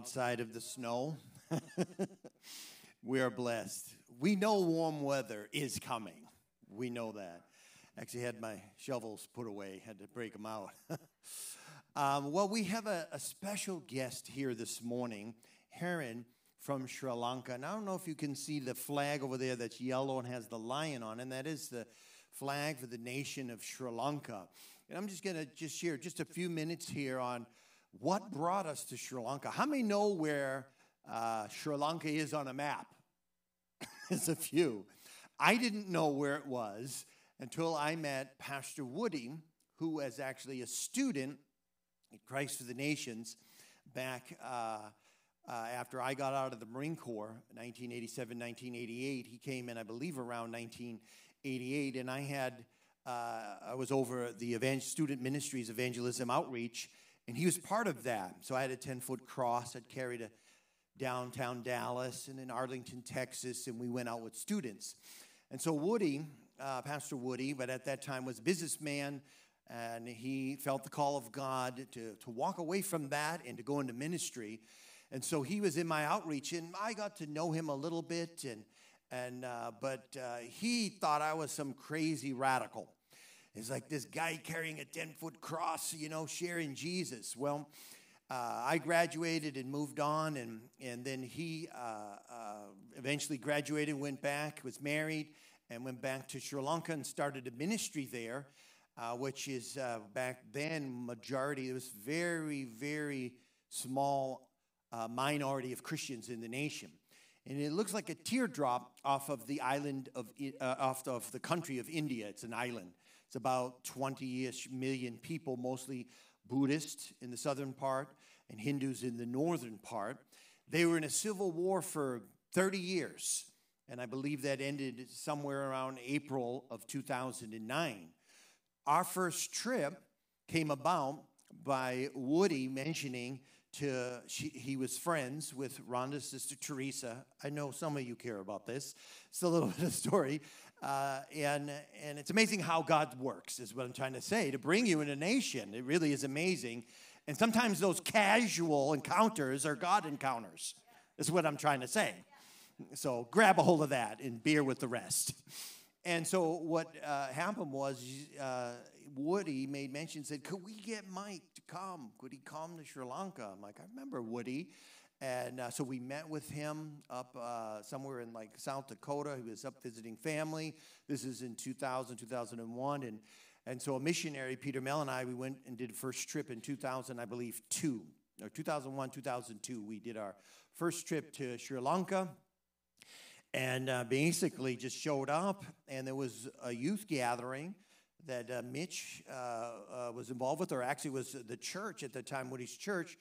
outside of the snow? we are blessed. We know warm weather is coming. We know that. Actually, had my shovels put away, had to break them out. um, well, we have a, a, special guest here this morning, Herron from Sri Lanka. And I don't know if you can see the flag over there that's yellow and has the lion on, and that is the flag for the nation of Sri Lanka. And I'm just going to just share just a few minutes here on what brought us to Sri Lanka. How many know where uh, Sri Lanka is on a map? It's a few. I didn't know where it was until I met Pastor Woody, who was actually a student at Christ for the Nations back uh, uh, after I got out of the Marine Corps, 1987, 1988. He came in, I believe, around 1988, and I had uh, I was over the evangel- student ministries evangelism outreach, and he was part of that. So I had a 10 foot cross I'd carry to downtown Dallas and in Arlington, Texas, and we went out with students. And so Woody, uh, Pastor Woody, but at that time was a businessman, and he felt the call of God to, to walk away from that and to go into ministry. And so he was in my outreach, and I got to know him a little bit, and and uh, but uh, he thought I was some crazy radical. It's like this guy carrying a 10 foot cross, you know, sharing Jesus. Well, uh, I graduated and moved on, and, and then he uh, uh, eventually graduated, went back, was married, and went back to Sri Lanka and started a ministry there, uh, which is uh, back then majority. It was very, very small uh, minority of Christians in the nation. And it looks like a teardrop off of the island of, off of the country of India. It's an island. It's about 20 ish million people, mostly Buddhists in the southern part and Hindus in the northern part. They were in a civil war for 30 years, and I believe that ended somewhere around April of 2009. Our first trip came about by Woody mentioning to she, he was friends with Rhonda's sister Teresa. I know some of you care about this. It's a little bit of story. Uh, and, and it's amazing how God works, is what I'm trying to say, to bring you in a nation. It really is amazing. And sometimes those casual encounters are God encounters, is what I'm trying to say. So grab a hold of that and beer with the rest. And so what uh, happened was uh, Woody made mention, said, Could we get Mike to come? Could he come to Sri Lanka? I'm like, I remember Woody. And uh, so we met with him up uh, somewhere in like South Dakota. He was up visiting family. This is in 2000, 2001. And, and so a missionary, Peter Mel and I, we went and did first trip in 2000, I believe, two, or 2001, 2002. We did our first trip to Sri Lanka and uh, basically just showed up. And there was a youth gathering that uh, Mitch uh, uh, was involved with, or actually was the church at the time, Woody's church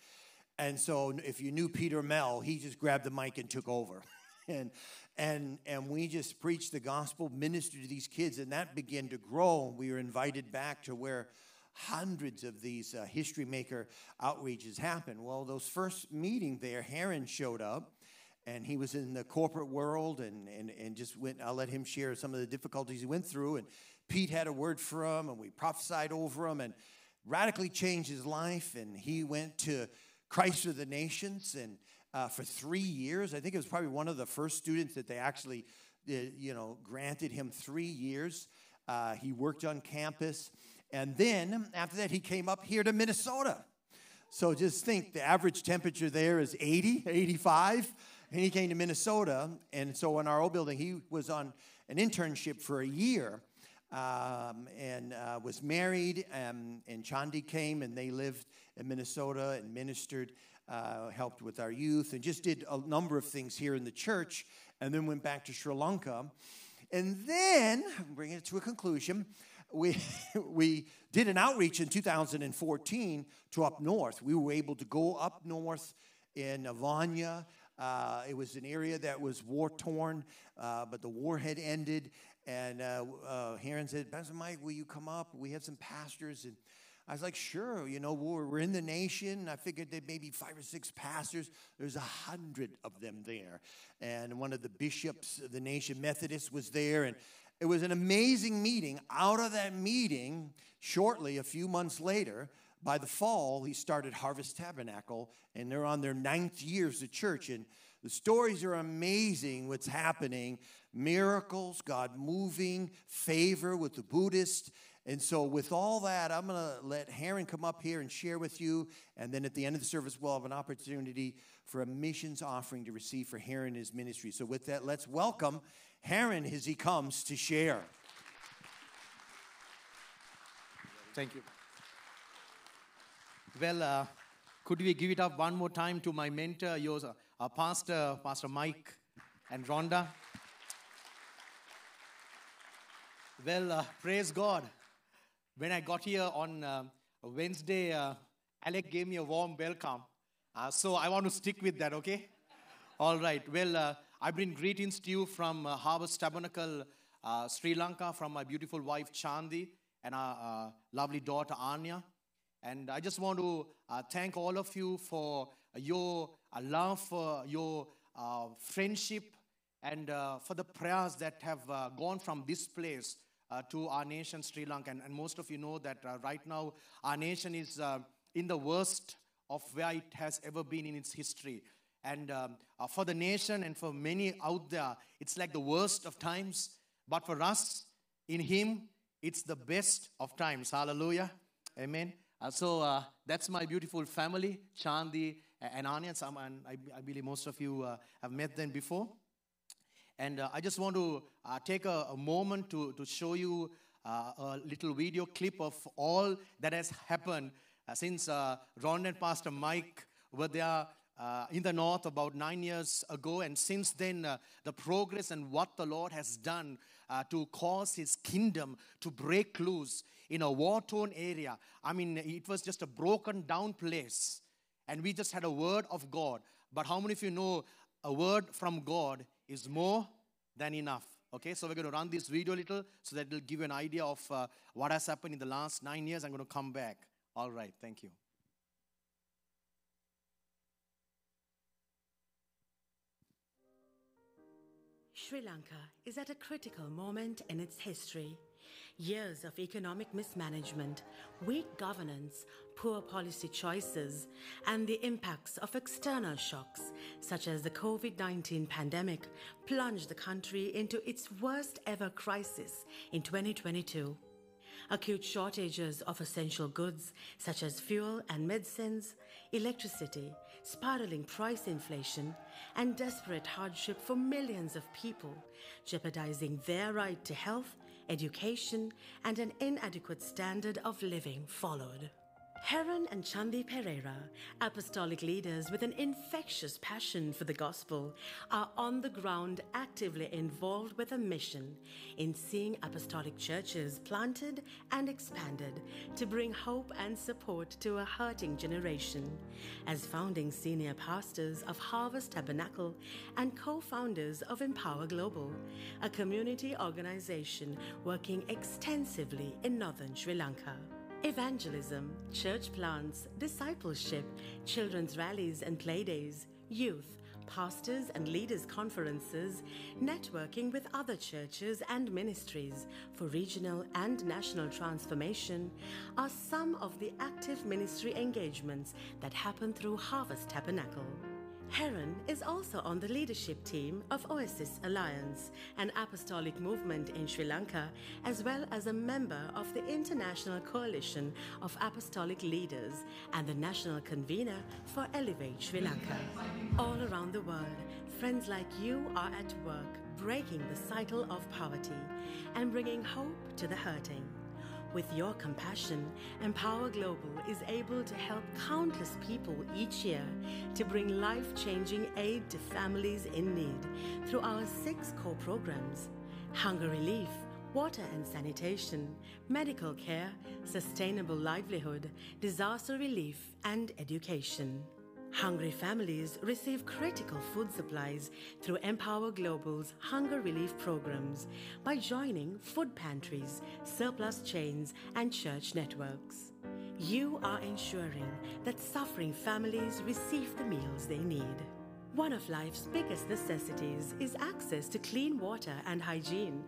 and so if you knew Peter Mel, he just grabbed the mic and took over. and and and we just preached the gospel, ministered to these kids, and that began to grow. We were invited back to where hundreds of these uh, history maker outreaches happen. Well, those first meeting there, Herron showed up, and he was in the corporate world, and and and just went. I'll let him share some of the difficulties he went through, and Pete had a word for him, and we prophesied over him, and radically changed his life, and he went to Christ of the Nations, and uh, for three years, I think it was probably one of the first students that they actually, uh, you know, granted him three years. Uh, he worked on campus, and then after that, he came up here to Minnesota. So just think the average temperature there is 80, 85, and he came to Minnesota. And so in our old building, he was on an internship for a year. Um, and uh, was married, um, and Chandi came, and they lived in Minnesota and ministered, uh, helped with our youth, and just did a number of things here in the church, and then went back to Sri Lanka. And then, bringing it to a conclusion, we, we did an outreach in 2014 to up north. We were able to go up north in Vanni. Uh, it was an area that was war torn, uh, but the war had ended. And uh, uh, Herron said, Pastor Mike, will you come up? We have some pastors. And I was like, sure, you know, we're, we're in the nation. I figured there may be five or six pastors. There's a hundred of them there. And one of the bishops of the nation, Methodist, was there. And it was an amazing meeting. Out of that meeting, shortly, a few months later, by the fall, he started Harvest Tabernacle, and they're on their ninth years of church. And the stories are amazing what's happening miracles, God moving, favor with the Buddhists. And so, with all that, I'm going to let Herron come up here and share with you. And then at the end of the service, we'll have an opportunity for a missions offering to receive for Herron and his ministry. So, with that, let's welcome Herron as he comes to share. Thank you. Well, uh, could we give it up one more time to my mentor, yours, uh, our pastor, Pastor Mike and Rhonda? Well, uh, praise God. When I got here on uh, Wednesday, uh, Alec gave me a warm welcome. Uh, so I want to stick with that, okay? All right. Well, uh, I bring greetings to you from uh, Harvest Tabernacle, uh, Sri Lanka, from my beautiful wife Chandi and our uh, lovely daughter Anya. And I just want to uh, thank all of you for your uh, love, for your uh, friendship, and uh, for the prayers that have uh, gone from this place uh, to our nation, Sri Lanka. And, and most of you know that right now our nation is in the worst of where it has ever been in its history. And um, for the nation and for many out there, it's like the worst of times. But for us, in Him, it's the best of times. Hallelujah. Amen. Uh, so uh, that's my beautiful family, Chandi and Anya. Some, and I, I believe most of you uh, have met them before. And uh, I just want to uh, take a, a moment to, to show you uh, a little video clip of all that has happened since Ron and Pastor Mike were there uh, in the north about nine years ago. And since then, uh, the progress and what the Lord has done uh, to cause his kingdom to break loose in a war torn area. I mean, it was just a broken down place. And we just had a word of God. But how many of you know a word from God is more than enough? Okay, so we're going to run this video a little so that it'll give you an idea of uh, what has happened in the last nine years. I'm going to come back. All right, thank you. Sri Lanka is at a critical moment in its history. Years of economic mismanagement, weak governance, poor policy choices, and the impacts of external shocks, such as the COVID 19 pandemic, plunged the country into its worst ever crisis in 2022. Acute shortages of essential goods such as fuel and medicines, electricity, spiraling price inflation, and desperate hardship for millions of people, jeopardizing their right to health, education, and an inadequate standard of living followed. Herron and Chandi Perera, apostolic leaders with an infectious passion for the gospel, are on the ground actively involved with a mission in seeing apostolic churches planted and expanded to bring hope and support to a hurting generation. As founding senior pastors of Harvest Tabernacle and co founders of Empower Global, a community organization working extensively in northern Sri Lanka. Evangelism, church plants, discipleship, children's rallies and playdays, youth, pastors and leaders conferences, networking with other churches and ministries for regional and national transformation are some of the active ministry engagements that happen through Harvest Tabernacle. Herron is also on the leadership team of Oasis Alliance, an apostolic movement in Sri Lanka, as well as a member of the International Coalition of Apostolic Leaders and the national convener for Elevate Sri Lanka. All around the world, friends like you are at work breaking the cycle of poverty and bringing hope to the hurting. With your compassion, Empower Global is able to help countless people each year to bring life changing aid to families in need through our six core programs hunger relief, water and sanitation, medical care, sustainable livelihood, disaster relief, and education. Hungry families receive critical food supplies through Empower Global's hunger relief programs by joining food pantries, surplus chains, and church networks. You are ensuring that suffering families receive the meals they need. One of life's biggest necessities is access to clean water and hygiene.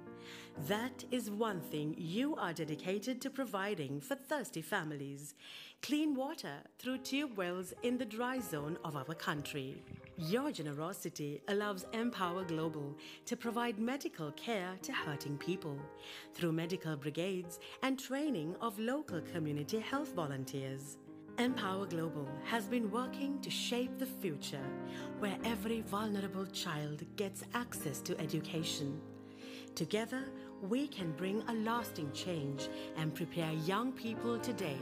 That is one thing you are dedicated to providing for thirsty families clean water through tube wells in the dry zone of our country. Your generosity allows Empower Global to provide medical care to hurting people through medical brigades and training of local community health volunteers. Empower Global has been working to shape the future where every vulnerable child gets access to education. Together, we can bring a lasting change and prepare young people today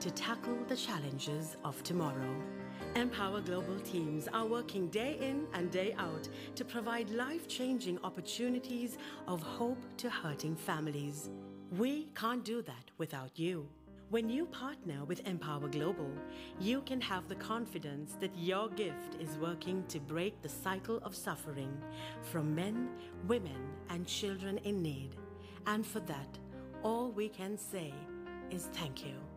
to tackle the challenges of tomorrow. Empower Global teams are working day in and day out to provide life changing opportunities of hope to hurting families. We can't do that without you. When you partner with Empower Global, you can have the confidence that your gift is working to break the cycle of suffering from men, women, and children in need. And for that, all we can say is thank you.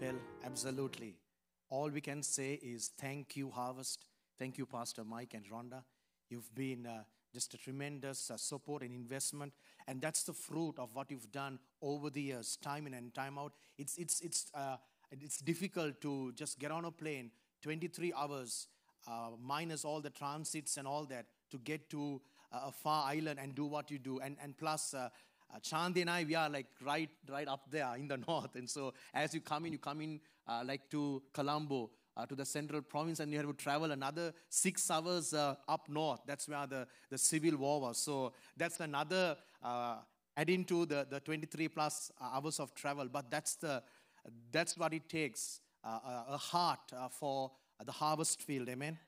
Well, absolutely. All we can say is thank you, Harvest. Thank you, Pastor Mike and Rhonda. You've been uh, just a tremendous uh, support and investment, and that's the fruit of what you've done over the years, time in and time out. It's it's it's uh, it's difficult to just get on a plane, 23 hours, uh, minus all the transits and all that, to get to a far island and do what you do, and and plus. Uh, uh, Chandi and I, we are like right, right up there in the north. And so as you come in, you come in uh, like to Colombo, uh, to the central province, and you have to travel another six hours uh, up north. That's where the, the civil war was. So that's another uh, adding to the, the 23 plus hours of travel. But that's, the, that's what it takes uh, a heart for the harvest field. Amen.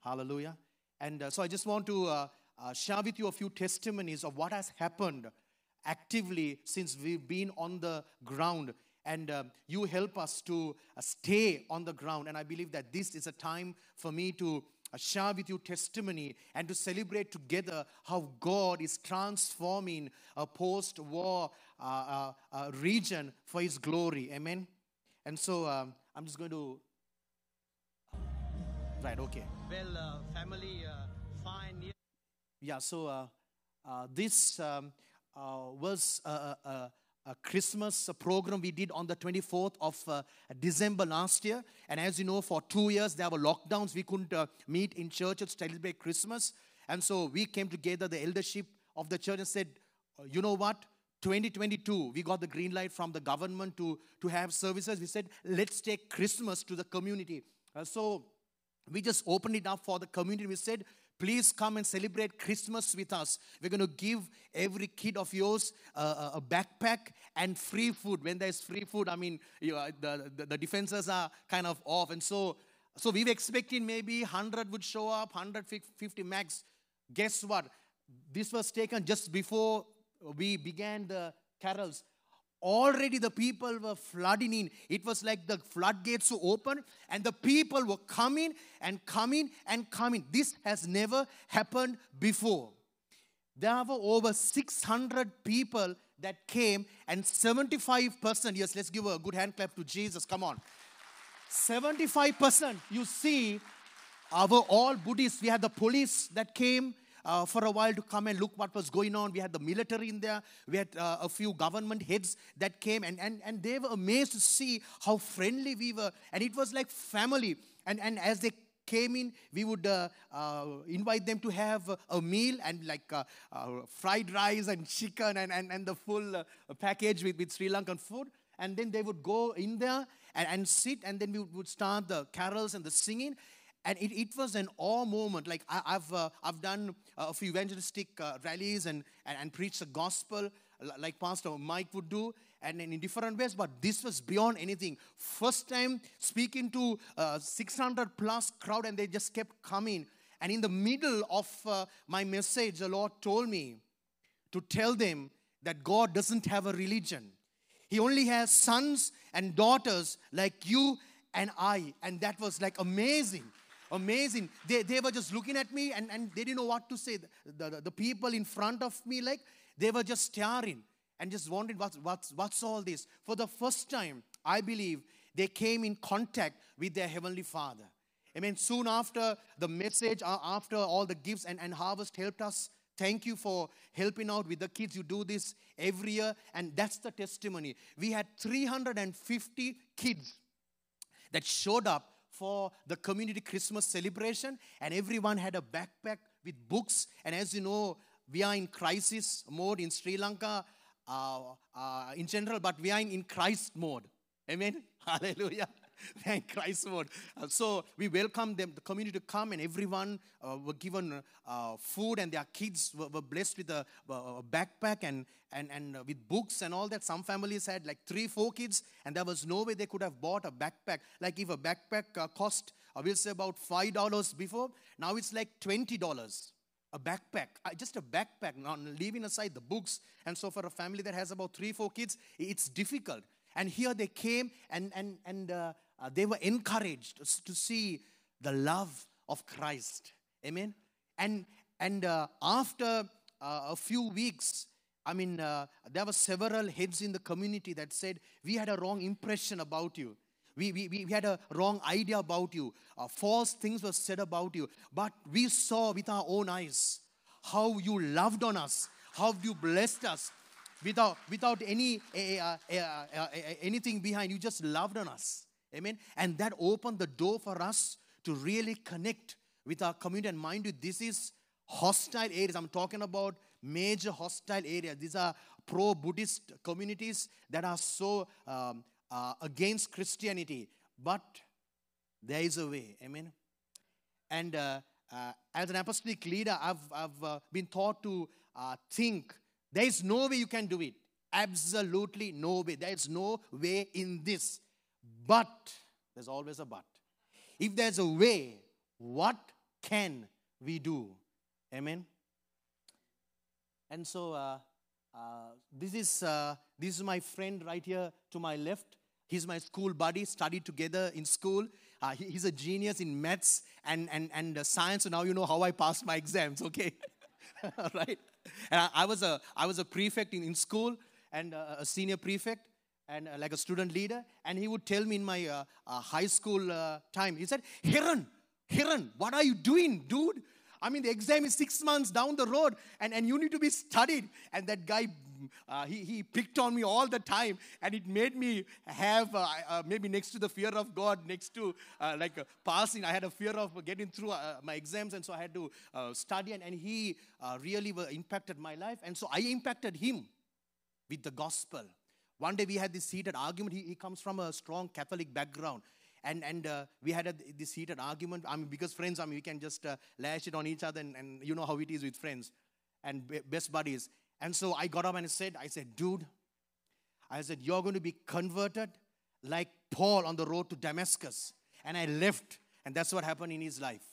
Hallelujah. And so I just want to share with you a few testimonies of what has happened actively since we've been on the ground. And uh, you help us to uh, stay on the ground. And i believe that this is a time for me to uh, share with you testimony and to celebrate together how god is transforming a post-war uh, uh, uh, region for his glory. Amen? And so um, i'm just going to right okay. Well family fine yeah. So this um, was a, a, a, Christmas program we did on the 24th of uh, December last year. And as you know, for two years there were lockdowns. We couldn't uh, meet in churches to celebrate Christmas. And so we came together, the eldership of the church, and said, you know what? 2022, we got the green light from the government to, to have services. We said, let's take Christmas to the community. Uh, so we just opened it up for the community. We said, Please come and celebrate Christmas with us. We're going to give every kid of yours a backpack and free food. When there's free food, I mean, you know, the, the, the defenses are kind of off. And so, so we were expecting maybe 100 would show up, 150 max. Guess what? This was taken just before we began the carols already the people were flooding in. It was like the floodgates were open and the people were coming and coming and coming. This has never happened before. There were over 600 people that came, and 75%, yes, let's give a good hand clap to Jesus, come on. 75%, you see, our all Buddhists, we had the police that came, uh, for a while to come and look what was going on. We had the military in there. We had uh, a few government heads that came, and, and, and they were amazed to see how friendly we were. And it was like family. And, and as they came in, we would uh, uh, invite them to have a meal and like uh, uh fried rice and chicken and, and, and the full uh, package with, with Sri Lankan food. And then they would go in there and, and sit, and then we would start the carols and the singing and it, it was an awe moment. Like I, have uh, I've done uh, a few evangelistic uh, rallies and, and, and preached the gospel like Pastor Mike would do, and in different ways. But this was beyond anything. First time speaking to uh, 600 plus crowd, and they just kept coming. And in the middle of uh, my message, the Lord told me to tell them that God doesn't have a religion. He only has sons and daughters like you and I. And that was like amazing amazing. They, they were just looking at me and, and they didn't know what to say. The, the, the people in front of me, like, they were just staring and just wondering what's, what's, what's all this. For the first time, I believe they came in contact with their Heavenly Father. I mean, soon after the message, uh, after all the gifts and, and harvest helped us Thank you for helping out with the kids. You do this every year, and that's the testimony. We had 350 kids that showed up for the community Christmas celebration, and everyone had a backpack with books. And as you know, we are in crisis mode in Sri Lanka uh, uh, in general, but we are in, in Christ mode. Amen. Hallelujah. Thank Christ Lord. Uh, so we welcome them, the community to come, and everyone uh, were given uh, food, and their kids were, were blessed with a, a, backpack and and and uh, with books and all that. Some families had like three, four kids, and there was no way they could have bought a backpack. Like if a backpack uh, cost, I will say about five dollars before, now it's like twenty dollars a backpack, uh, just a backpack, leaving aside the books. And so, for a family that has about three, four kids, it's difficult. And here they came and, and, and uh, uh, they were encouraged to see the love of Christ. Amen. And, and uh, after uh, a few weeks, I mean, uh, there were several heads in the community that said, We had a wrong impression about you. We, we, we had a wrong idea about you. Uh, false things were said about you. But we saw with our own eyes how you loved on us, how you blessed us, without, without any uh, uh, uh, anything behind. You just loved on us. Amen. And that opened the door for us to really connect with our community. And mind you, this is hostile areas. I'm talking about major hostile areas. These are pro Buddhist communities that are so um, uh, against Christianity. But there is a way. Amen. And uh, uh, as an apostolic leader, I've, I've uh, been taught to think there is no way you can do it. Absolutely no way. There is no way in this. But, there's always a but. If there's a way, what can we do? Amen. And so, uh, uh, this is uh, this is my friend right here to my left. He's my school buddy. Studied together in school. Uh, he, he's a genius in maths and and and science. So now you know how I passed my exams. Okay, right? And I, I, was a, I was a prefect in, in school and uh, a senior prefect and uh, like a student leader. And he would tell me in my uh, uh high school uh, time, he said, Hiran, Hiran, what are you doing, dude? I mean, the exam is six months down the road and, and you need to be studied. And that guy uh, he, he picked on me all the time, and it made me have uh, maybe next to the fear of God, next to like passing, I had a fear of getting through my exams, and so I had to study, and, and he really impacted my life, and so I impacted him with the gospel. One day we had this heated argument. He, he comes from a strong Catholic background and and uh, we had a, this heated argument. I mean, because friends, I mean, we can just uh, lash it on each other, and, and, you know how it is with friends and best buddies. And so I got up and I said, I said, dude, I said, you're going to be converted like Paul on the road to Damascus. And I left, and that's what happened in his life.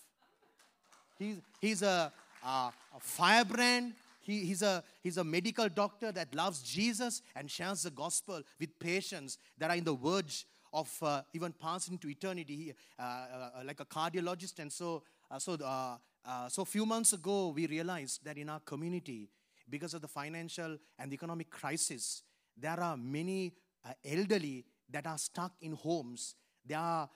He's, he's a, a, a firebrand. He, he's, a, he's a medical doctor that loves Jesus and shares the gospel with patients that are in the verge of uh, even passing to eternity, uh, uh, like a cardiologist. And so, uh, so, uh, uh, so a few months ago, we realized that in our community, because of the financial and the economic crisis, there are many elderly that are stuck in homes. There are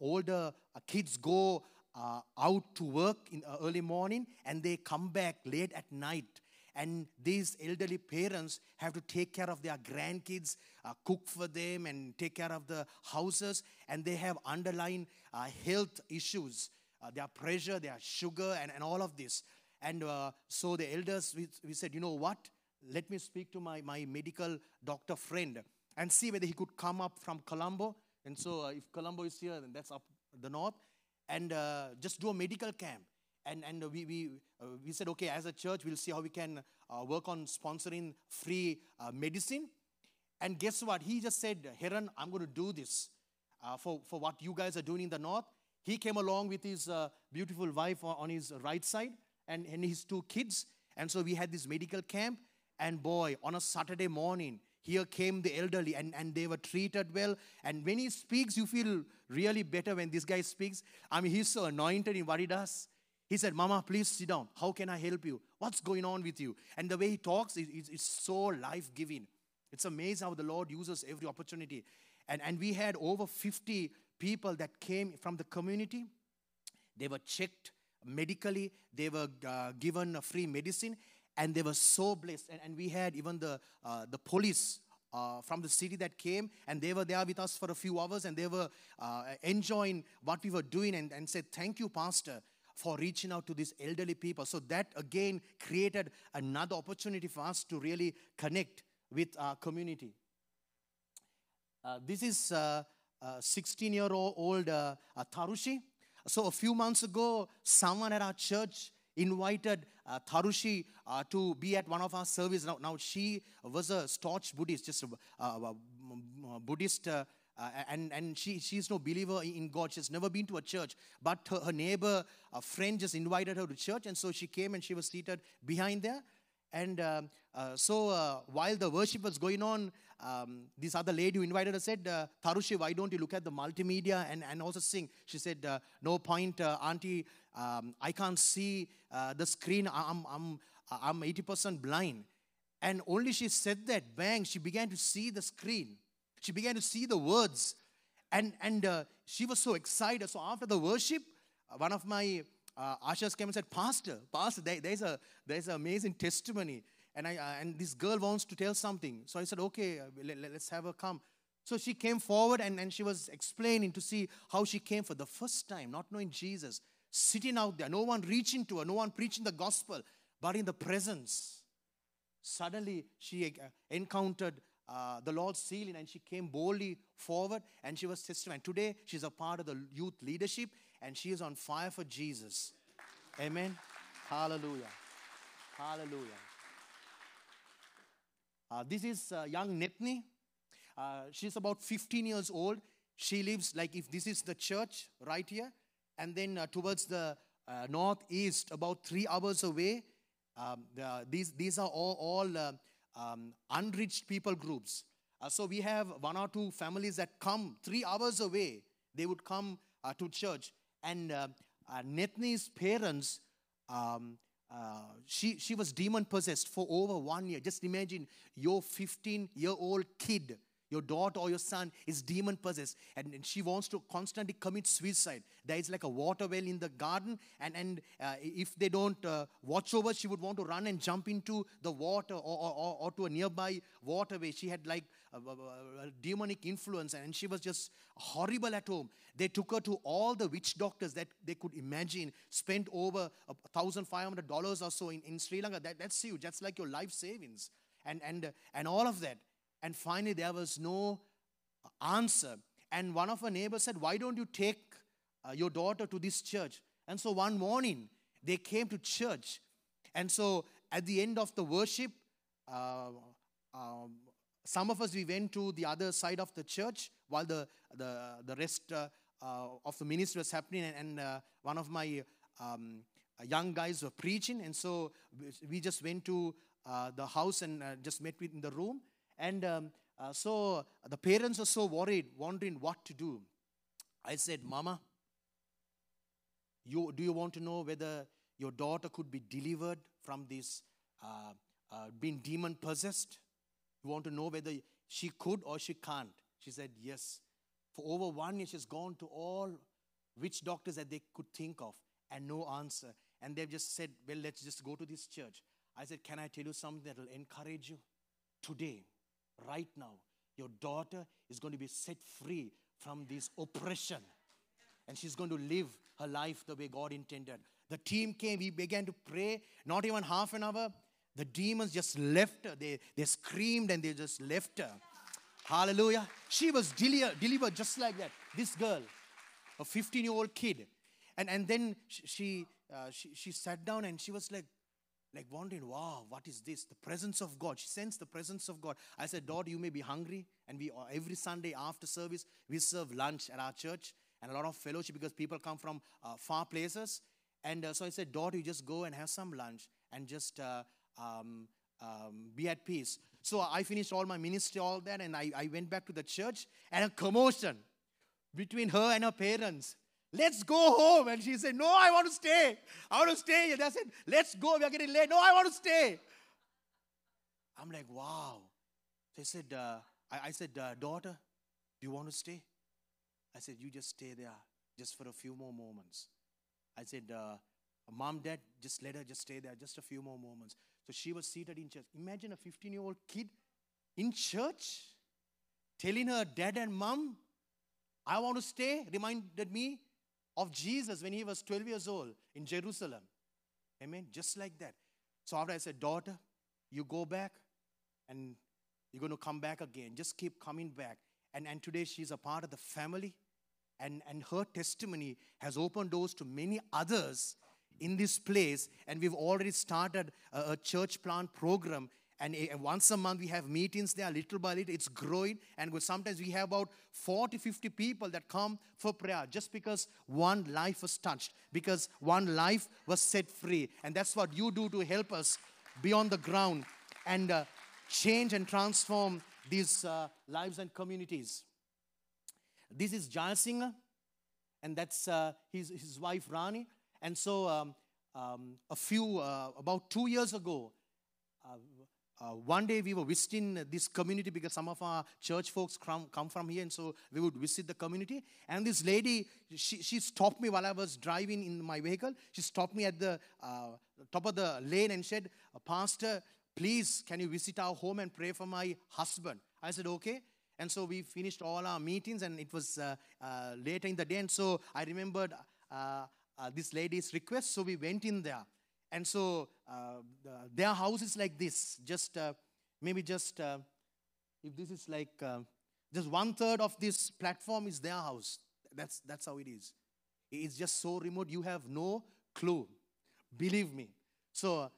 older kids go uh, out to work in uh, early morning and they come back late at night. And these elderly parents have to take care of their grandkids, uh, cook for them, and take care of the houses. And they have underlying health issues, their pressure, their sugar, and, and all of this. And uh, so the elders, we, we said, you know what? Let me speak to my, my medical doctor friend and see whether he could come up from Colombo. And so uh, if Colombo is here, then that's up the north. And uh, just do a medical camp. And, and we, we, uh, we said, okay, as a church, we'll see how we can uh, work on sponsoring free uh, medicine. And guess what? He just said, Herron, I'm going to do this for, for what you guys are doing in the north. He came along with his beautiful wife on his right side and, and his two kids. And so we had this medical camp. And boy, on a Saturday morning, here came the elderly and, and they were treated well. And when he speaks, you feel really better when this guy speaks. I mean, he's so anointed in what he does. He said, Mama, please sit down. How can I help you? What's going on with you? And the way he talks is, is, so life giving. It's amazing how the Lord uses every opportunity. And, and we had over 50 people that came from the community. They were checked medically, they were uh, given free medicine, and they were so blessed. And, and we had even the, uh, the police uh, from the city that came, and they were there with us for a few hours, and they were uh, enjoying what we were doing, and, and said, Thank you, Pastor, for reaching out to these elderly people. So that again created another opportunity for us to really connect with our community. Uh, this is uh, 16 year old uh, Tarushi. So a few months ago, someone at our church invited uh, Tarushi uh, to be at one of our services. Now, now she was a staunch Buddhist, just a, a, a Buddhist, uh, and, and she, she's no believer in God. She's never been to a church. But her, her neighbor, a friend, just invited her to church, and so she came and she was seated behind there. And um, uh, so uh, while the worship was going on, um, this other lady who invited her said, uh, Tarushi, why don't you look at the multimedia and, and also sing? She said, uh, No point, uh, Auntie, um, I can't see uh, the screen. I'm, I'm, I'm 80% blind. And only she said that, bang, she began to see the screen. She began to see the words. And, and she was so excited. So after the worship, one of my uh, ushers came and said, Pastor, Pastor, there, there's, a, there's an amazing testimony. And, I, uh, and this girl wants to tell something. So I said, okay, uh, let, us have her come. So she came forward and, and she was explaining to see how she came for the first time, not knowing Jesus, sitting out there, no one reaching to her, no one preaching the gospel, but in the presence. Suddenly she uh, encountered uh, the Lord's sealing and she came boldly forward and she was testifying. Today she's a part of the youth leadership and she is on fire for Jesus. Amen. Hallelujah. Hallelujah. Uh, this is uh, young Netni. Uh, she's about 15 years old. She lives like if this is the church right here, and then uh, towards the uh, northeast, about three hours away. Um, the, these, these are all, all uh, um, unreached people groups. so we have one or two families that come three hours away. They would come to church. And Netni's parents um, uh, she, she was demon possessed for over one year. Just imagine your 15 year old kid, your daughter or your son, is demon possessed and, and, she wants to constantly commit suicide. There is like a water well in the garden, and, and uh, if they don't uh, watch over, she would want to run and jump into the water or, or, or to a nearby waterway. She had like a, a, a demonic influence and she was just horrible at home. They took her to all the witch doctors that they could imagine, spent over $1,500 or so in, in Sri Lanka. That, that's huge. That's like your life savings. And, and, and all of that. And finally, there was no answer. And one of her neighbors said, Why don't you take uh, your daughter to this church? And so one morning, they came to church. And so at the end of the worship, uh, um, some of us, we went to the other side of the church while the, the, the rest uh, uh, of the ministry was happening. And, and uh, one of my um, young guys were preaching. And so we just went to uh, the house and uh, just met with in the room. And um, uh, so the parents are so worried, wondering what to do. I said, Mama, you, do you want to know whether your daughter could be delivered from this being demon possessed? You want to know whether she could or she can't? She said, Yes. For over one year, she's gone to all witch doctors that they could think of and no answer. And they've just said, Well, let's just go to this church. I said, Can I tell you something that will encourage you? Today, right now, your daughter is going to be set free from this oppression. And she's going to live her life the way God intended. The team came, we began to pray, not even half an hour. The demons just left her. They, they screamed and they just left her. Hallelujah. She was delivered just like that. This girl, a 15 year old kid. And, and then she, uh, she, she sat down and she was like, like wondering, wow, what is this? The presence of God. She sensed the presence of God. I said, daughter, you may be hungry. And we uh, every Sunday after service, we serve lunch at our church and a lot of fellowship because people come from uh, far places. And uh, so I said, daughter, you just go and have some lunch and just uh, um, um, be at peace. So I finished all my ministry, all that, and I, I went back to the church, and a commotion between her and her parents. Let's go home. And she said, No, I want to stay. I want to stay here. They said, Let's go. We are getting late. No, I want to stay. I'm like, Wow. They said, uh, I, I, said, uh, Daughter, do you want to stay? I said, You just stay there just for a few more moments. I said, uh, Mom, dad, just let her just stay there, just a few more moments. So she was seated in church. Imagine a 15 year old kid in church telling her dad and mom, I want to stay, reminded me of Jesus when he was 12 years old in Jerusalem. Amen. Just like that. So after I said, Daughter, you go back and you're going to come back again. Just keep coming back. And, and today she's a part of the family. And, and her testimony has opened doors to many others in this place. And we've already started a, a church plant program and once a month we have meetings there little by little it's growing. And sometimes we have about 40 50 people that come for prayer just because one life was touched because one life was set free. And that's what you do to help us be on the ground and uh, change and transform these uh, lives and communities. This is Giles Singh, and that's uh, his, his wife Rani. And so um, um, a few uh, about two years ago uh, uh, one day we were visiting this community because some of our church folks come, come from here, and so we would visit the community. And this lady, she, she stopped me while I was driving in my vehicle. She stopped me at the uh, top of the lane and said, Pastor, please, can you visit our home and pray for my husband? I said, okay. And so we finished all our meetings, and it was uh, uh later in the day. And so I remembered uh, uh, this lady's request, so we went in there. And so uh, their house is like this, just uh, maybe just uh, if this is like uh, just one third of this platform is their house. That's, that's how it is. It's just so remote, you have no clue. Believe me. So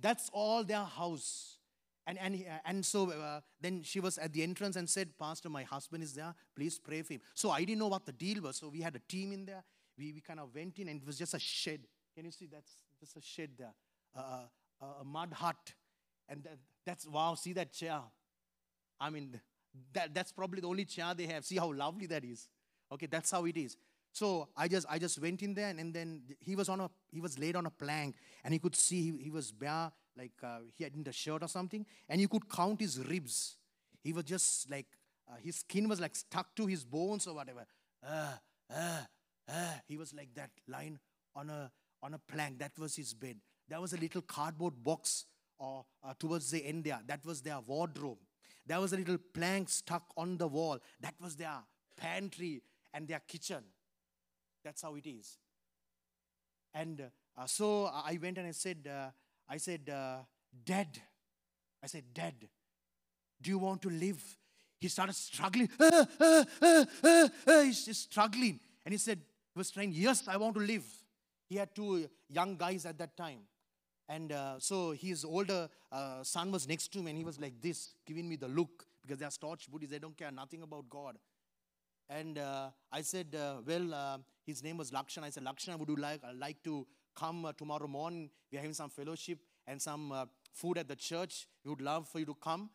that's all their house. And, and, and so uh, then she was at the entrance and said, Pastor, my husband is there. Please pray for him. So I didn't know what the deal was. So we had a team in there. We, we kind of went in, and it was just a shed. Can you see that's just a shed there, a, a, a mud hut. And that, that's, wow, see that chair. I mean, that, that's probably the only chair they have. See how lovely that is. Okay, that's how it is. So I just I just went in there and, and then he was on a he was laid on a plank and he could see he, he was bare like uh, he hadn't a shirt or something and you could count his ribs. He was just like uh, his skin was like stuck to his bones or whatever. Uh, uh, uh, he was like that lying on a on a plank. That was his bed. There was a little cardboard box uh, uh, towards the end there. That was their wardrobe. There was a little plank stuck on the wall. That was their pantry and their kitchen. That's how it is. And uh, so I went and I said, uh, I said, uh, Dad. I said, Dad, do you want to live? He started struggling. he's just struggling. And he said, he was trying, Yes, I want to live. He had two young guys at that time. And uh, so his older uh, son was next to him, and he was like this, giving me the look because they are staunch Buddhists. They don't care nothing about God. And uh, I said, uh, well, uh, his name was Lakshan. I said, Lakshan, would you like, uh, like to come tomorrow morning? We're having some fellowship and some food at the church. We would love for you to come.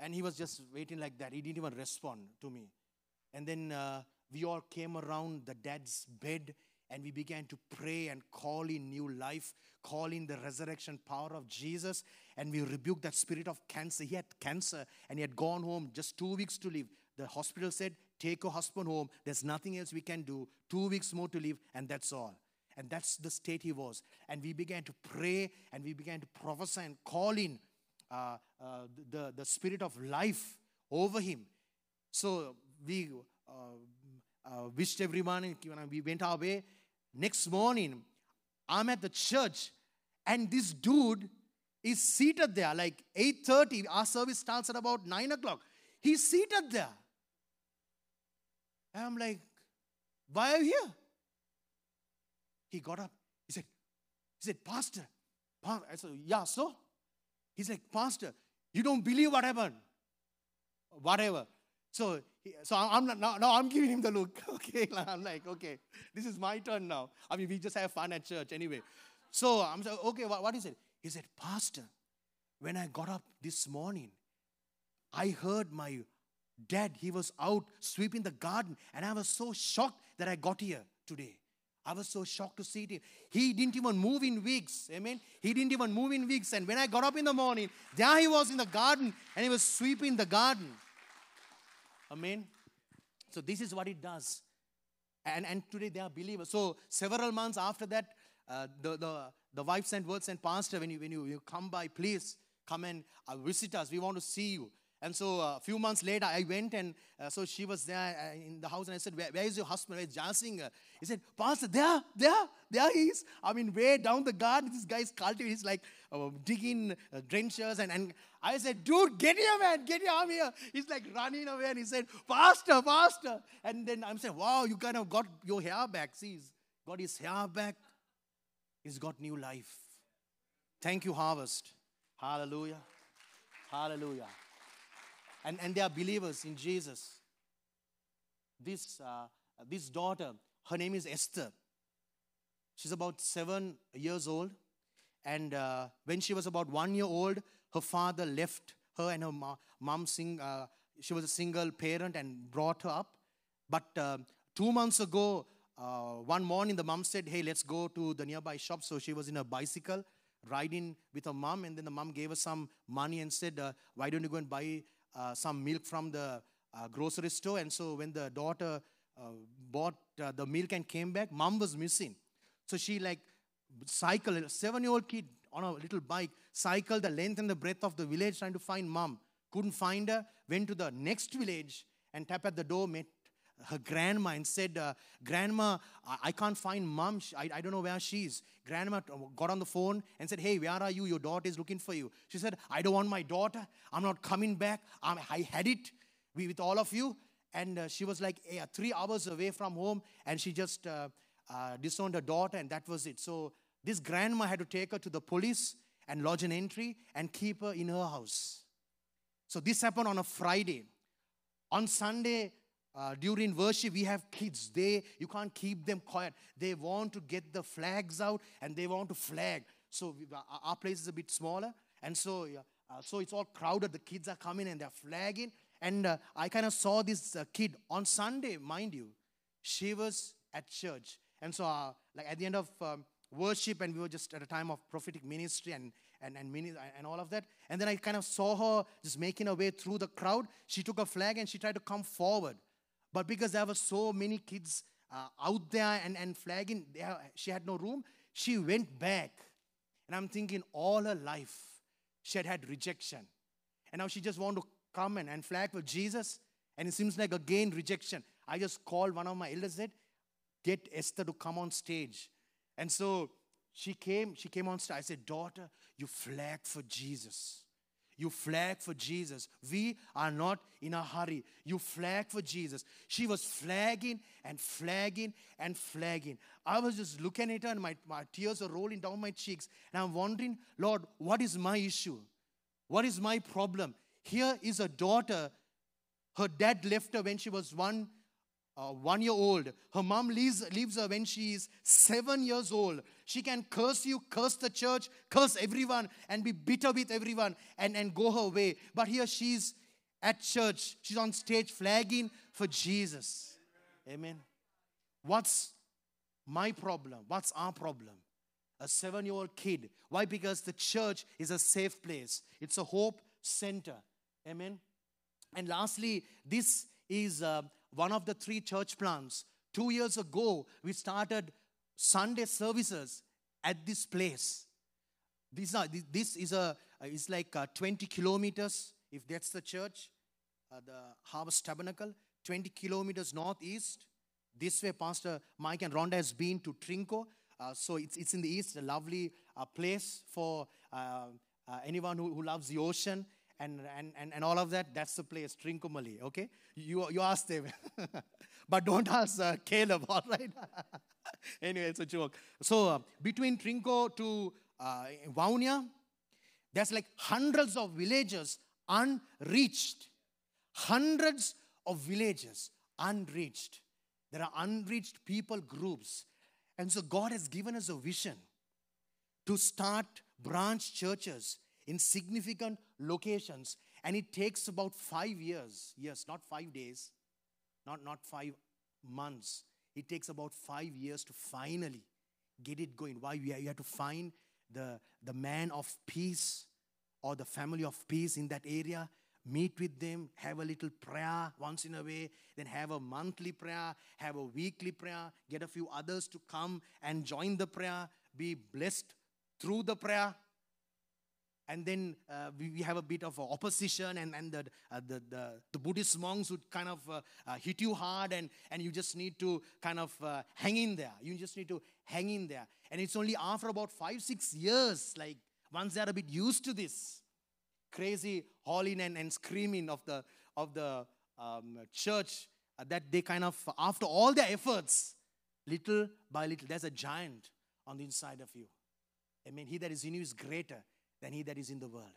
And he was just waiting like that. He didn't even respond to me. And then we all came around the dad's bed and we began to pray and call in new life, call in the resurrection power of Jesus, and we rebuked that spirit of cancer. He had cancer and he had gone home just two weeks to live. The hospital said, Take your husband home. There's nothing else we can do. Two weeks more to live, and that's all. And that's the state he was. And we began to pray and we began to prophesy and call in uh, uh, the, the spirit of life over him. So we uh, uh wished everyone, and we went our way. Next morning, I'm at the church, and this dude is seated there like 8.30 our service starts at about 9 o'clock. He's seated there. And i'm like why are you here? He got up. He said he said pastor, i said yeah so he's like pastor you don't believe what happened? Whatever. So so I'm not, now, I'm giving him the look. Okay, I'm like, okay, this is my turn now. I mean, we just have fun at church anyway. So I'm like, okay, what, what is it? He said, Pastor, when I got up this morning, I heard my dad, he was out sweeping the garden, and I was so shocked that I got here today. I was so shocked to see him. He didn't even move in weeks. Amen. He didn't even move in weeks. And when I got up in the morning, there he was in the garden and he was sweeping the garden. Amen. So this is what it does. And, and today they are believers. So several months after that, uh, the, the, the wife sent word, sent Pastor, when you, when you, you come by, please come and uh, visit us. We want to see you. And so uh, a few months later, I went and uh, so she was there uh, in the house and I said, where, where is your husband? Where's Jasinger? He said, Pastor, there, there, there he is. I mean, way down the garden, this guy's cultivating. He's like uh, digging uh, drenchers. And, and I said, dude, get here, man, get here, I'm here. He's like running away and he said, Pastor, Pastor. And then I'm saying, wow, you kind of got your hair back. See, he's got his hair back. He's got new life. Thank you, Harvest. Hallelujah. Hallelujah and, and they are believers in Jesus. This, uh, this daughter, her name is Esther. She's about seven years old. And uh, when she was about one year old, her father left her and her mom. Sing, uh, she was a single parent and brought her up. But uh, two months ago, uh, one morning, the mom said, Hey, let's go to the nearby shop. So she was in a bicycle riding with her mom. And then the mom gave her some money and said, uh, Why don't you go and buy uh, some milk from the uh, grocery store. And so when the daughter uh, bought uh, the milk and came back, mom was missing. So she like cycled, a seven-year-old kid on a little bike, cycled the length and the breadth of the village trying to find mom. Couldn't find her, went to the next village and tapped at the door, met her grandma and said, uh, Grandma, I, I, can't find mom. I, I don't know where she is. Grandma got on the phone and said, Hey, where are you? Your daughter is looking for you. She said, I don't want my daughter. I'm not coming back. I'm, i had it with all of you. And uh, she was like yeah, three hours away from home and she just uh, uh, disowned her daughter, and that was it. So this grandma had to take her to the police and lodge an entry and keep her in her house. So this happened on a Friday. On Sunday, uh, during worship we have kids. They you can't keep them quiet. They want to get the flags out and they want to flag. So we, our place is a bit smaller. And so uh, so it's all crowded. The kids are coming and they're flagging. And uh, i kind of saw this uh, kid on sunday mind you she was at church. And so uh, like at the end of um, worship and we were just at a time of prophetic ministry and and, and, mini, and all of that. And then I kind of saw her just making her way through the crowd. She took a flag and she tried to come forward. But because there were so many kids uh, out there and, and flagging, there, she had no room, she went back. And I'm thinking all her life, she had had rejection. And now she just want to come and, and flag for Jesus. And it seems like again rejection. I just called one of my elders said, get Esther to come on stage. And so she came, she came on stage. I said, daughter, you flag for Jesus. You flag for Jesus. We are not in a hurry. You flag for Jesus. She was flagging and flagging and flagging. I was just looking at her and my, my tears are rolling down my cheeks. And I'm wondering, Lord, what is my issue? What is my problem? Here is a daughter. Her dad left her when she was one uh, one year old. Her mom leaves, leaves her when she is seven years old. She can curse you, curse the church, curse everyone, and be bitter with everyone and, and go her way. But here she's at church, she's on stage flagging for Jesus. Amen. What's my problem? What's our problem? A seven year old kid. Why? Because the church is a safe place, it's a hope center. Amen. And lastly, this is. Uh, one of the three church plants. Two years ago, we started Sunday services at this place. This is a, is like uh, 20 kilometers, if that's the church, uh, the Harvest Tabernacle, 20 kilometers northeast. This way, Pastor Mike and Rhonda has been to Trinco. Uh, so it's, it's in the east, a lovely uh, place for uh, uh, anyone who, who loves the ocean and, and, and, and all of that, that's the place, Trincomalee, okay? You, you ask them. but don't ask uh, Caleb, all right? anyway, it's a joke. So uh, between Trinco to uh, Vavuniya, there's like hundreds of villages unreached. Hundreds of villages unreached. There are unreached people groups. And so God has given us a vision to start branch churches in significant locations. And it takes about five years. Yes, not five days, not, not five months. It takes about five years to finally get it going. Why? You have to find the, the man of peace or the family of peace in that area, meet with them, have a little prayer once in a way, then have a monthly prayer, have a weekly prayer, get a few others to come and join the prayer, be blessed through the prayer and then uh, we, we, have a bit of opposition and, and the, uh, the, the, the, buddhist monks would kind of uh, uh, hit you hard and, and you just need to kind of uh, hang in there. You just need to hang in there. And it's only after about five six years like once they're a bit used to this crazy hauling and, and screaming of the of the um, church uh, that they kind of after all their efforts little by little there's a giant on the inside of you. I mean he that is in you is greater than he that is in the world.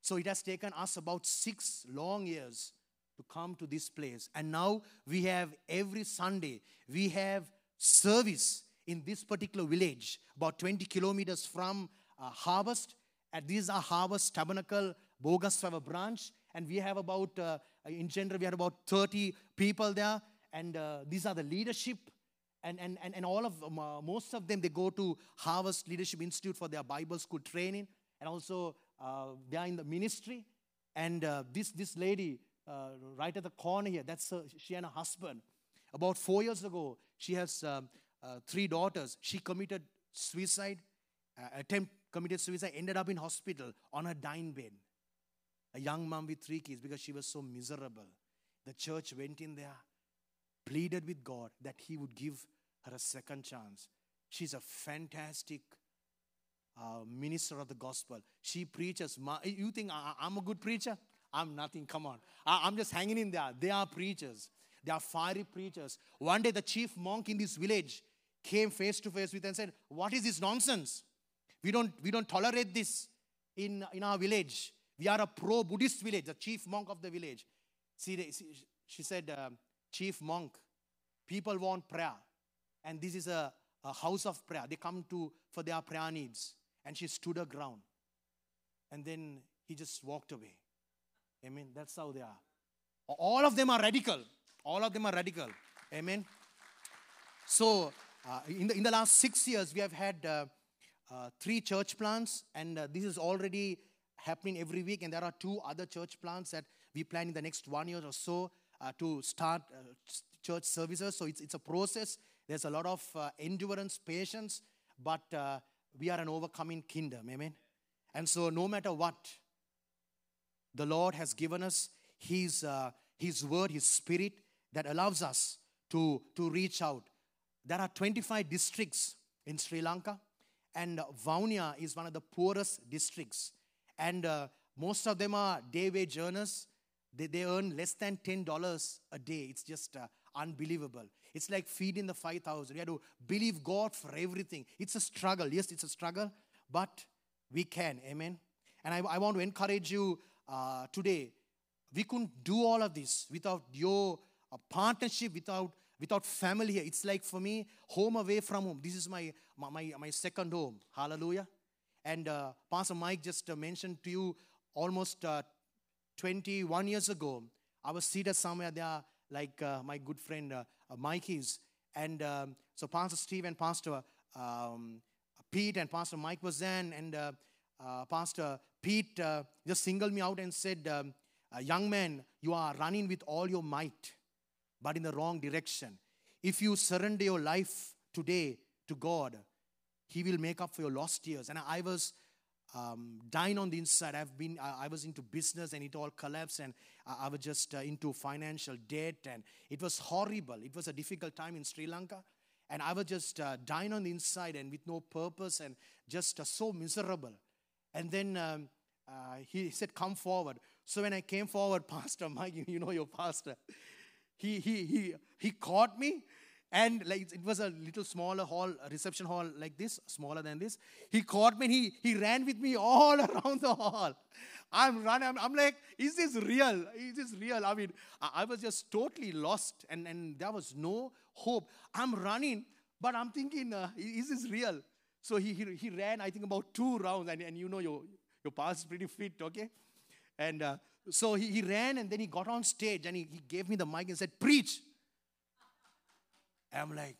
So it has taken us about six long years to come to this place. And now we have every Sunday, we have service in this particular village, about 20 kilometers from uh, Harvest. And these are Harvest Tabernacle Bogastava branch. And we have about, uh, in general, we have about 30 people there. And uh, these are the leadership. And, and, and, and all of them, uh, most of them, they go to Harvest Leadership Institute for their Bible school training and also uh, they are in the ministry. And uh, this, this lady, uh, right at the corner here, that's her, she and her husband. About four years ago, she has um, uh, three daughters. She committed suicide, uh, attempt committed suicide, ended up in hospital on her dying bed. A young mom with three kids because she was so miserable. The church went in there, pleaded with God that He would give her a second chance. She's a fantastic uh, minister of the gospel. She preaches. You think I'm a good preacher? I'm nothing. Come on. I'm just hanging in there. They are preachers. They are fiery preachers. One day, the chief monk in this village came face to face with and said, What is this nonsense? We don't, we don't tolerate this in, in our village. We are a pro Buddhist village, the chief monk of the village. See, she said, uh, Chief monk, people want prayer. And this is a, a house of prayer. They come to for their prayer needs. And she stood her ground. And then he just walked away. Amen. That's how they are. All of them are radical. All of them are radical. Amen. So, uh, in, the, in the last six years, we have had uh, uh, three church plants, and uh, this is already happening every week. And there are two other church plants that we plan in the next one year or so uh, to start uh, church services. So, it's, it's a process. There's a lot of endurance, patience, but we are an overcoming kingdom. Amen. And so, no matter what, the Lord has given us His, uh, His word, His spirit that allows us to, to reach out. There are 25 districts in Sri Lanka, and Vavuniya is one of the poorest districts. And uh, most of them are day wage earners. They, they earn less than $10 a day. It's just uh, unbelievable. It's like feeding the 5,000. You have to believe God for everything. It's a struggle. Yes, it's a struggle, but we can. Amen. And I, I want to encourage you uh, today. We couldn't do all of this without your uh, partnership, without without family here. It's like for me, home away from home. This is my my, my second home. Hallelujah. And uh, Pastor Mike just uh, mentioned to you almost uh, 21 years ago, I was seated somewhere there like uh, my good friend uh, uh, Mike is. And um, so Pastor Steve and Pastor um, Pete and Pastor Mike was there, and Pastor Pete just singled me out and said, um, Young man, you are running with all your might, but in the wrong direction. If you surrender your life today to God, He will make up for your lost years. And I was um, dying on the inside. I've been, I, I, was into business and it all collapsed, and I, I was just uh, into financial debt, and it was horrible. It was a difficult time in Sri Lanka, and I was just uh, dying on the inside and with no purpose and just uh, so miserable. And then um, uh, he said, "Come forward." So when I came forward, Pastor Mike, you know your pastor, he he he he caught me and like it was a little smaller hall, a reception hall like this, smaller than this. He caught me he, he ran with me all around the hall. I'm running, I'm, I'm like, is this real? Is this real? I mean, I, I was just totally lost and, and there was no hope. I'm running, but I'm thinking, uh, is this real? So he, he, he ran, I think, about two rounds, and, and you know your, your pass is pretty fit, okay? And uh, so he, he ran and then he got on stage and he, he gave me the mic and said, Preach. I'm like,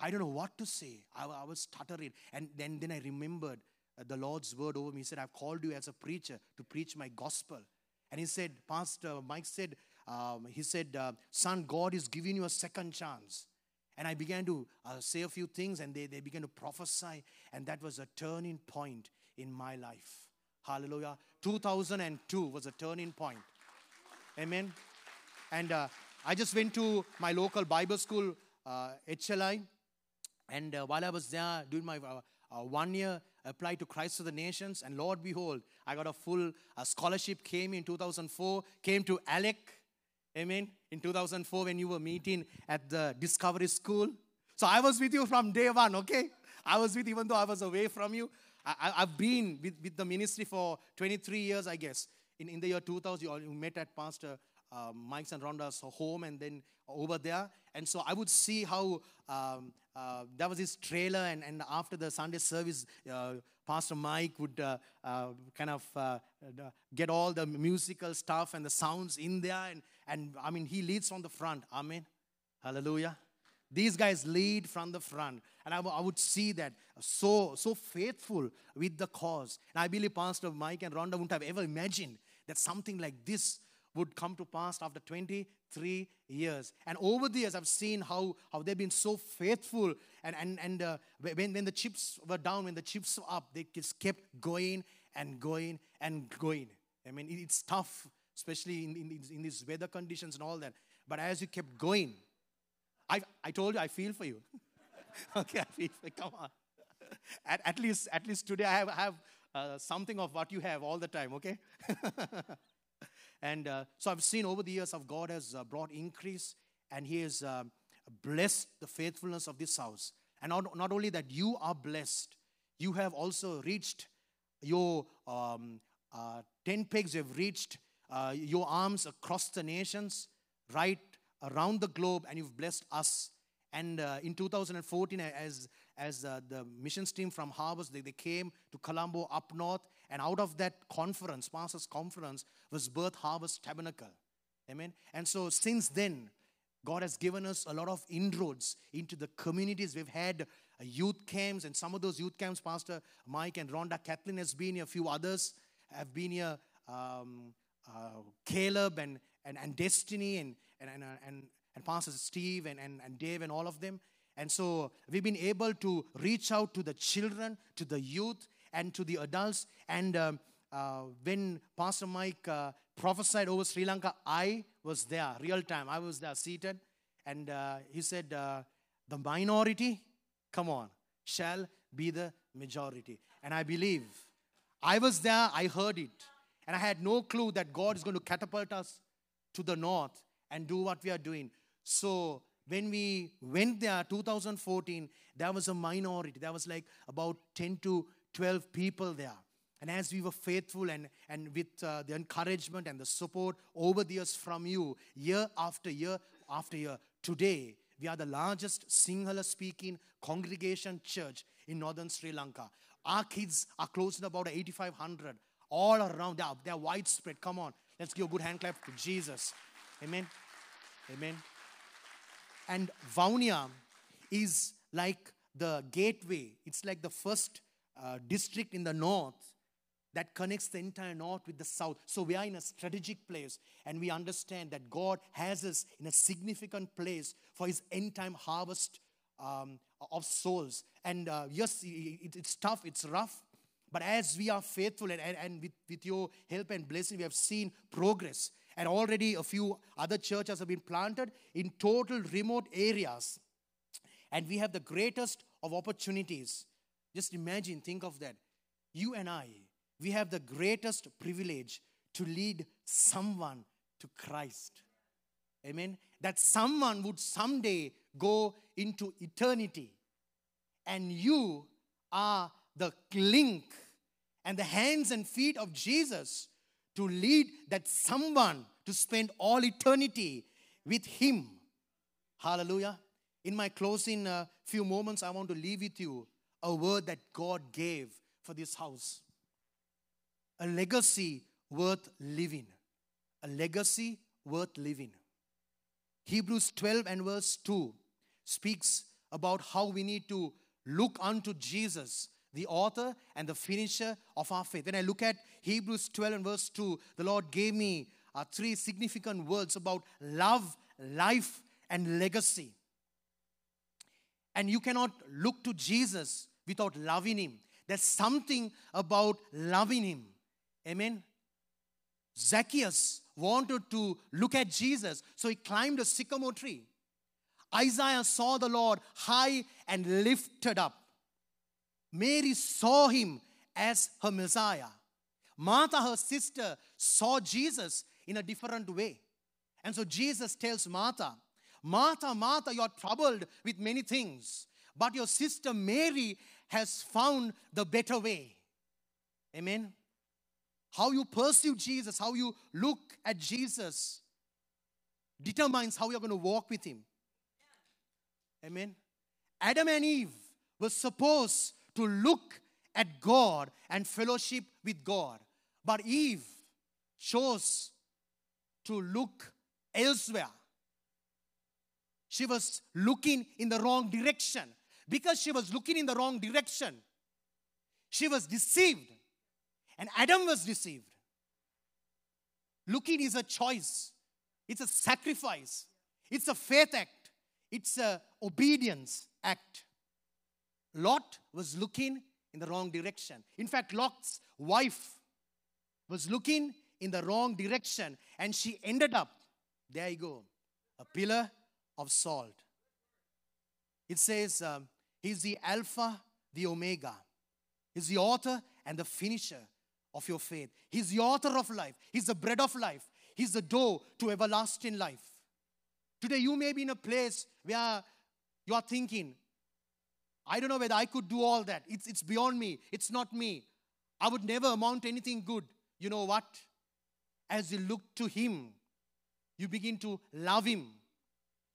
I don't know what to say. I, I was stuttering. And then, then I remembered uh, the Lord's word over me. He said, I've called you as a preacher to preach my gospel. And he said, Pastor Mike said, um, he said, uh, Son, God is giving you a second chance. And I began to uh, say a few things, and they, they began to prophesy. And that was a turning point in my life. Hallelujah. 2002 was a turning point. Amen. And uh, I just went to my local Bible school, uh, HLI. And uh, while I was there doing my uh, uh, one year applied to Christ for the Nations, and Lord behold, I got a full uh, scholarship. Came in 2004, came to Alec, amen. In 2004, when you were meeting at the Discovery School, so I was with you from day one. Okay, I was with even though I was away from you. I, have been with, with the ministry for 23 years, I guess. In, in the year 2000, you, all, you met at Pastor uh, Mike's and Rhonda's home and then over there. And so I would see how um, uh, there was this trailer, and, and after the Sunday service, uh, Pastor Mike would uh, uh kind of uh, get all the musical stuff and the sounds in there. And, and I mean, he leads from the front. Amen. Hallelujah. These guys lead from the front. And I, w- I would see that so, so faithful with the cause. And I believe Pastor Mike and Rhonda wouldn't have ever imagined that something like this would come to pass after 23 years. And over the years, I've seen how, how they've been so faithful. And, and, and uh, when, when the chips were down, when the chips were up, they just kept going and going and going. I mean, it's tough, especially in, in, in these weather conditions and all that. But as you kept going, I, I told you I feel for you. okay, I feel for you. Come on. At, at, least, at least today I have, have uh, something of what you have all the time, okay? And uh, so I've seen over the years how God has uh, brought increase and He has uh, blessed the faithfulness of this house. And not, not only that, you are blessed, you have also reached your um, uh, 10 pegs, you have reached uh, your arms across the nations, right around the globe, and you've blessed us. And uh, in 2014, as, as the missions team from Harvest, they, they came to Colombo up north, and out of that conference, Pastors Conference, was Birth Harvest Tabernacle. Amen. And so since then, God has given us a lot of inroads into the communities. We've had uh, youth camps, and some of those youth camps, Pastor Mike and Rhonda Kathleen has been here, a few others have been here, um, uh, Caleb and, and, and Destiny and, and, and, and, and Pastor Steve and, and, and Dave and all of them. And so we've been able to reach out to the children, to the youth, and to the adults. And um, uh, when Pastor Mike uh, prophesied over Sri Lanka, I was there, real time. I was there seated. And uh, he said, uh, The minority, come on, shall be the majority. And I believe I was there, I heard it. And I had no clue that God is going to catapult us to the north and do what we are doing. So when we went there 2014 there was a minority there was like about 10 to 12 people there. And as we were faithful and, and with uh, the encouragement and the support over the years from you, year after year after year, today we are the largest Sinhala speaking congregation church in northern Sri Lanka. Our kids are close to about 8,500 all around. They are, they are widespread. Come on, let's give a good hand clap to Jesus. Amen. Amen. And Vavuniya is like the gateway, it's like the first uh, district in the north that connects the entire north with the south. So we are in a strategic place and we understand that God has us in a significant place for his end time harvest um, of souls. And uh, yes, it, it's tough, it's rough, but as we are faithful and, and, and with, with your help and blessing, we have seen progress. And already a few other churches have been planted in total remote areas. And we have the greatest of opportunities just imagine, think of that. You and I, we have the greatest privilege to lead someone to Christ. Amen. That someone would someday go into eternity. And you are the link and the hands and feet of Jesus to lead that someone to spend all eternity with Him. Hallelujah. In my closing uh, few moments, I want to leave with you a word that God gave for this house. A legacy worth living. A legacy worth living. Hebrews 12 and verse 2 speaks about how we need to look unto Jesus, the author and the finisher of our faith. When I look at Hebrews 12 and verse 2, the Lord gave me uh, three significant words about love, life, and legacy. And you cannot look to Jesus without loving him. There's something about loving him. Amen. Zacchaeus wanted to look at Jesus, so he climbed a sycamore tree. Isaiah saw the Lord high and lifted up. Mary saw him as her Messiah. Martha, her sister, saw Jesus in a different way. And so Jesus tells Martha, Martha, Martha, you are troubled with many things, but your sister Mary has found the better way. Amen. How you pursue Jesus, how you look at Jesus, determines how you're going to walk with Him. Amen. Adam and Eve were supposed to look at God and fellowship with God. But Eve chose to look elsewhere. She was looking in the wrong direction. Because she was looking in the wrong direction, she was deceived. And Adam was deceived. Looking is a choice, it's a sacrifice, it's a faith act, it's a obedience act. Lot was looking in the wrong direction. In fact, Lot's wife was looking in the wrong direction and she ended up, there you go, a pillar of salt. It says, um, He's the Alpha, the Omega. He's the author and the finisher of your faith. He's the author of life. He's the bread of life. He's the door to everlasting life. Today, you may be in a place where you are thinking, I don't know whether I could do all that. It's, it's beyond me. It's not me. I would never amount to anything good. You know what? As you look to Him, you begin to love Him.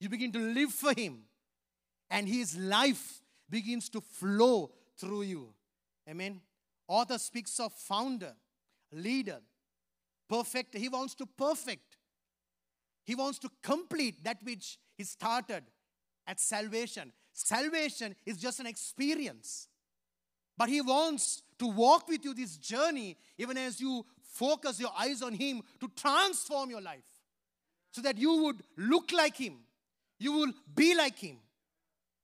You begin to live for Him. And His life begins to flow through you. Amen. Author speaks of founder, leader, perfect. He wants to perfect. He wants to complete that which he started at salvation. Salvation is just an experience. But he wants to walk with you this journey, even as you focus your eyes on him to transform your life so that you would look like him, you will be like him.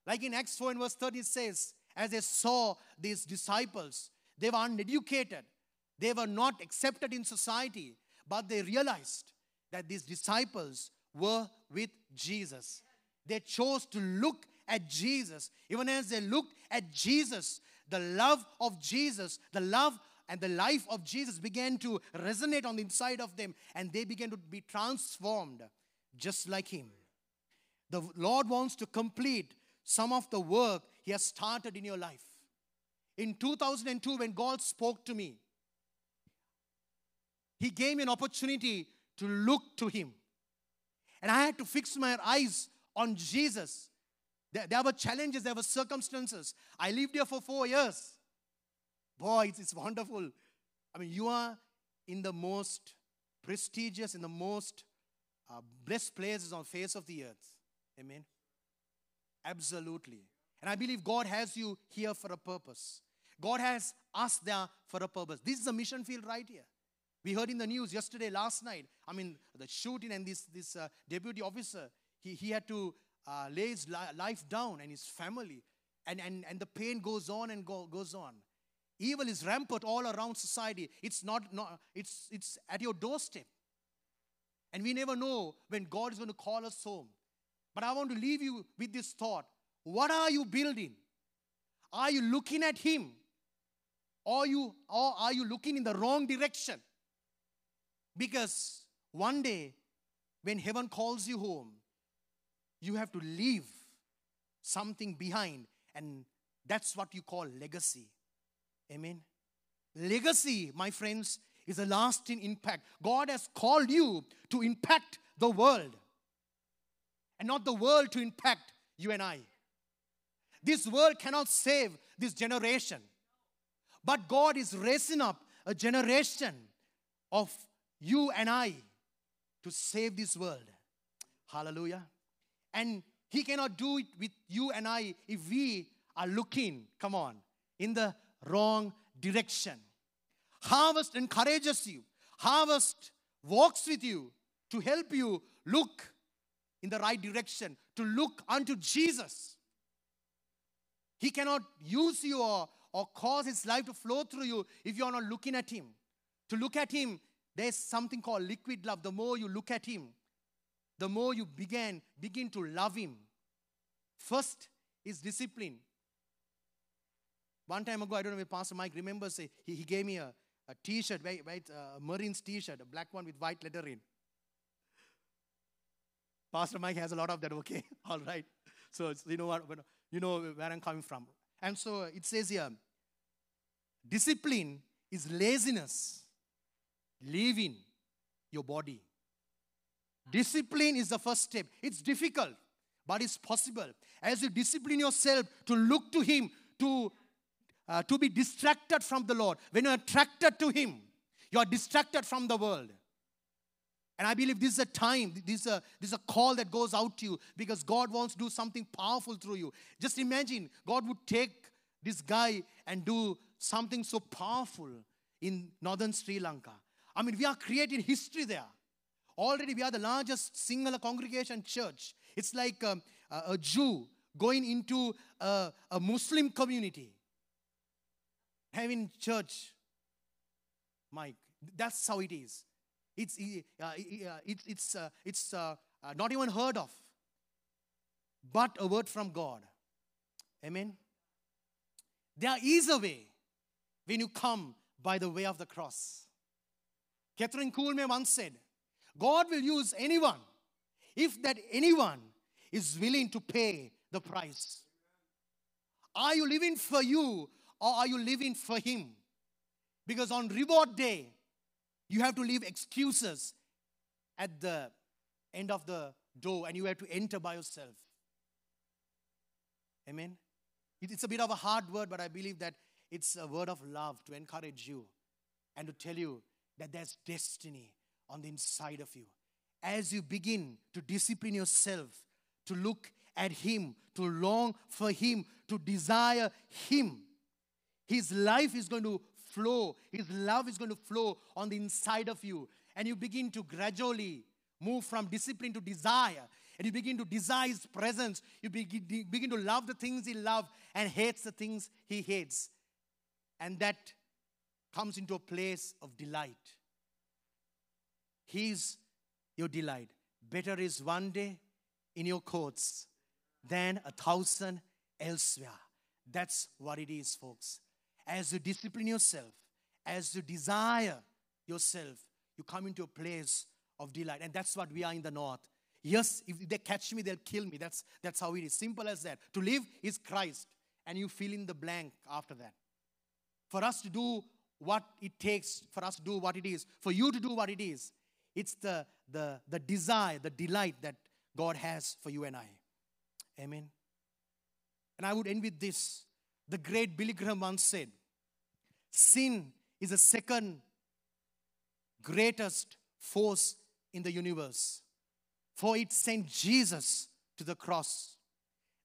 Like in Acts 4 and verse 30 it says, as they saw these disciples, they were uneducated, they were not accepted in society, but they realized that these disciples were with Jesus. They chose to look at Jesus. Even as they looked at Jesus, the love of Jesus, the love and the life of Jesus began to resonate on the inside of them, and they began to be transformed just like Him. The Lord wants to complete some of the work He has started in your life. In 2002, when God spoke to me, He gave me an opportunity to look to Him. And I had to fix my eyes on Jesus. There, there were challenges, there were circumstances. I lived here for four years. Boy, it's, it's wonderful. I mean, you are in the most prestigious, in the most uh, blessed places on face of the earth. Amen. Absolutely. And I believe God has you here for a purpose. God has us there for a purpose. This is a mission field right here. We heard in the news yesterday, last night, I mean, the shooting and this, this uh, deputy officer, he, he had to uh, lay his li- life down and his family. And, and, and the pain goes on and go, goes on. Evil is rampant all around society. It's not, not it's, it's at your doorstep. And we never know when God is going to call us home. But I want to leave you with this thought. What are you building? Are you looking at Him? Or, you, or are you looking in the wrong direction? Because one day, when heaven calls you home, you have to leave something behind, and that's what you call legacy. Amen. Legacy, my friends, is a lasting impact. God has called you to impact the world and not the world to impact you and I. This world cannot save this generation. But God is raising up a generation of you and I to save this world. Hallelujah. And He cannot do it with you and I if we are looking, come on, in the wrong direction. Harvest encourages you, harvest walks with you to help you look in the right direction, to look unto Jesus. He cannot use you or, or cause His life to flow through you if you are not looking at Him. To look at Him, there's something called liquid love. The more you look at Him, the more you begin, begin to love Him. First is discipline. One time ago, I don't know if Pastor Mike remembers, he, he gave me a, a t-shirt, uh, Marines t-shirt, a black one with white lettering. Pastor Mike has a lot of that, okay? All right. So you know what, you know where I'm coming from. And so it says here, discipline is laziness, leaving your body. Discipline is the first step. It's difficult, but it's possible. As you discipline yourself to look to Him, to, uh, to be distracted from the Lord, when you're attracted to Him, you are distracted from the world. And I believe this is a time, this is a, this is a call that goes out to you because God wants to do something powerful through you. Just imagine God would take this guy and do something so powerful in northern Sri Lanka. I mean, we are creating history there. Already, we are the largest single congregation church. It's like um, a, Jew going into a, a Muslim community, having church. Mike, that's how it is. It's, uh, uh, it's, it's, uh, it's uh, uh, not even heard of, but a word from God. Amen. There is a way when you come by the way of the cross. Kathryn Kuhlman once said, God will use anyone if that anyone is willing to pay the price. Are you living for you or are you living for Him? Because on reward day, you have to leave excuses at the end of the door and you have to enter by yourself. Amen. It's a bit of a hard word, but I believe that it's a word of love to encourage you and to tell you that there's destiny on the inside of you. As you begin to discipline yourself, to look at Him, to long for Him, to desire Him, His life is going to flow. His love is going to flow on the inside of you. And you begin to gradually move from discipline to desire. And you begin to desire His presence. You begin, begin to love the things He loves and hates the things He hates. And that comes into a place of delight. He's your delight. Better is one day in your courts than a thousand elsewhere. That's what it is, folks as you discipline yourself, as you desire yourself, you come into a place of delight. And that's what we are in the north. Yes, if they catch me, they'll kill me. That's, that's how it is. Simple as that. To live is Christ, and you fill in the blank after that. For us to do what it takes, for us to do what it is, for you to do what it is, it's the, the, the desire, the delight that God has for you and I. Amen. And I would end with this. The great Billy Graham once said, Sin is the second greatest force in the universe, for it sent Jesus to the cross.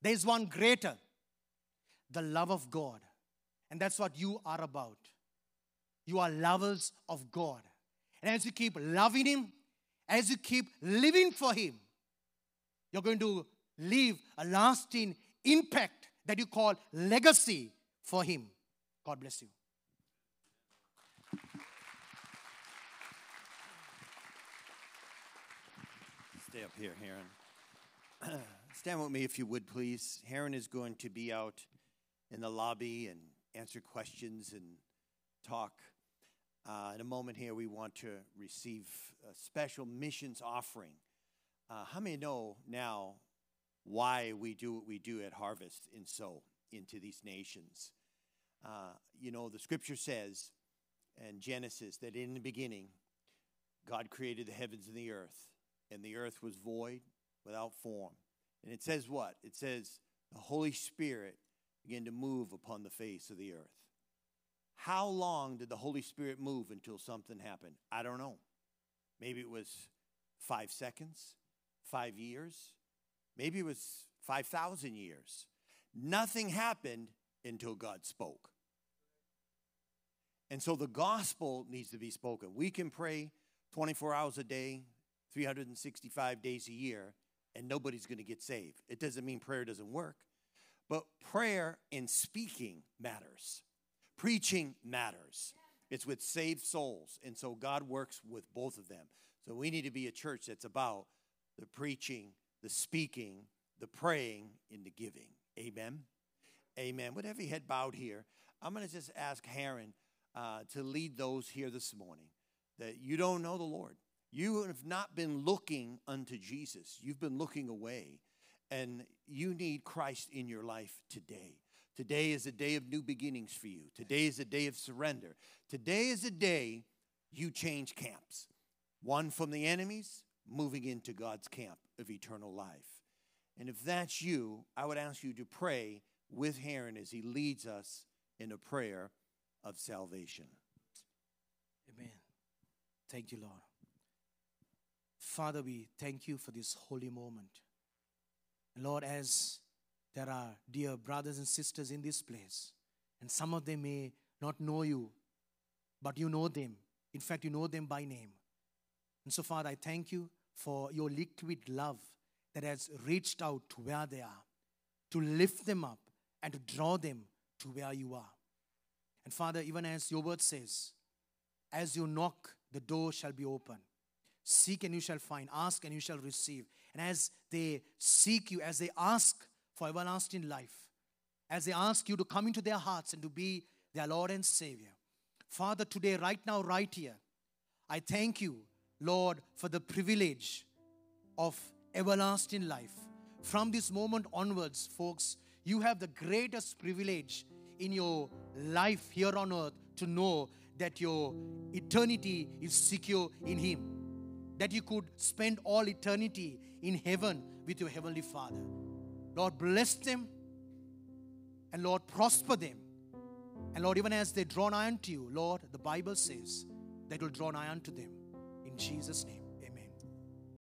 There is one greater, the love of God. And that's what you are about. You are lovers of God. And as you keep loving Him, as you keep living for Him, you're going to leave a lasting impact that you call legacy for Him. God bless you. Stay up here, Herron. Stand with me if you would, please. Herron is going to be out in the lobby and answer questions and talk. Uh, in a moment here, we want to receive a special missions offering. Uh, how many know now why we do what we do at Harvest and sow into these nations? Uh, you know, the scripture says in Genesis that in the beginning, God created the heavens and the earth, and the earth was void without form. And it says what? It says the Holy Spirit began to move upon the face of the earth. How long did the Holy Spirit move until something happened? I don't know. Maybe it was five seconds, five years, maybe it was 5,000 years. Nothing happened until God spoke. And so the gospel needs to be spoken. We can pray 24 hours a day, 365 days a year, and nobody's going to get saved. It doesn't mean prayer doesn't work, But prayer and speaking matters. Preaching matters. It's with saved souls. And so God works with both of them. So we need to be a church that's about the preaching, the speaking, the praying, and the giving. Amen. Amen. With every head bowed here, I'm going to just ask Herron uh, to lead those here this morning that you don't know the Lord. You have not been looking unto Jesus, you've been looking away. And you need Christ in your life today. Today is a day of new beginnings for you. Today is a day of surrender. Today is a day you change camps. One from the enemies, moving into God's camp of eternal life. And if that's you, I would ask you to pray with Herron as he leads us in a prayer of salvation. Amen. Thank you, Lord. Father, we thank you for this holy moment. Lord, as there are dear brothers and sisters in this place, and some of them may not know you, but you know them. In fact, you know them by name. And so, Father, I thank you for your liquid love that has reached out to where they are, to lift them up and to draw them to where you are. And Father, even as your word says, as you knock, the door shall be open. Seek and you shall find, ask and you shall receive. And as they seek you, as they ask for everlasting life, as they ask you to come into their hearts and to be their Lord and Savior, Father, today, right now, right here, I thank you, Lord, for the privilege of everlasting life. From this moment onwards, folks, you have the greatest privilege in your life here on earth to know that your eternity is secure in Him that you could spend all eternity in heaven with your Heavenly Father. Lord, bless them and Lord, prosper them. And Lord, even as they draw nigh unto you, Lord, the Bible says that will draw nigh unto them. In Jesus' name.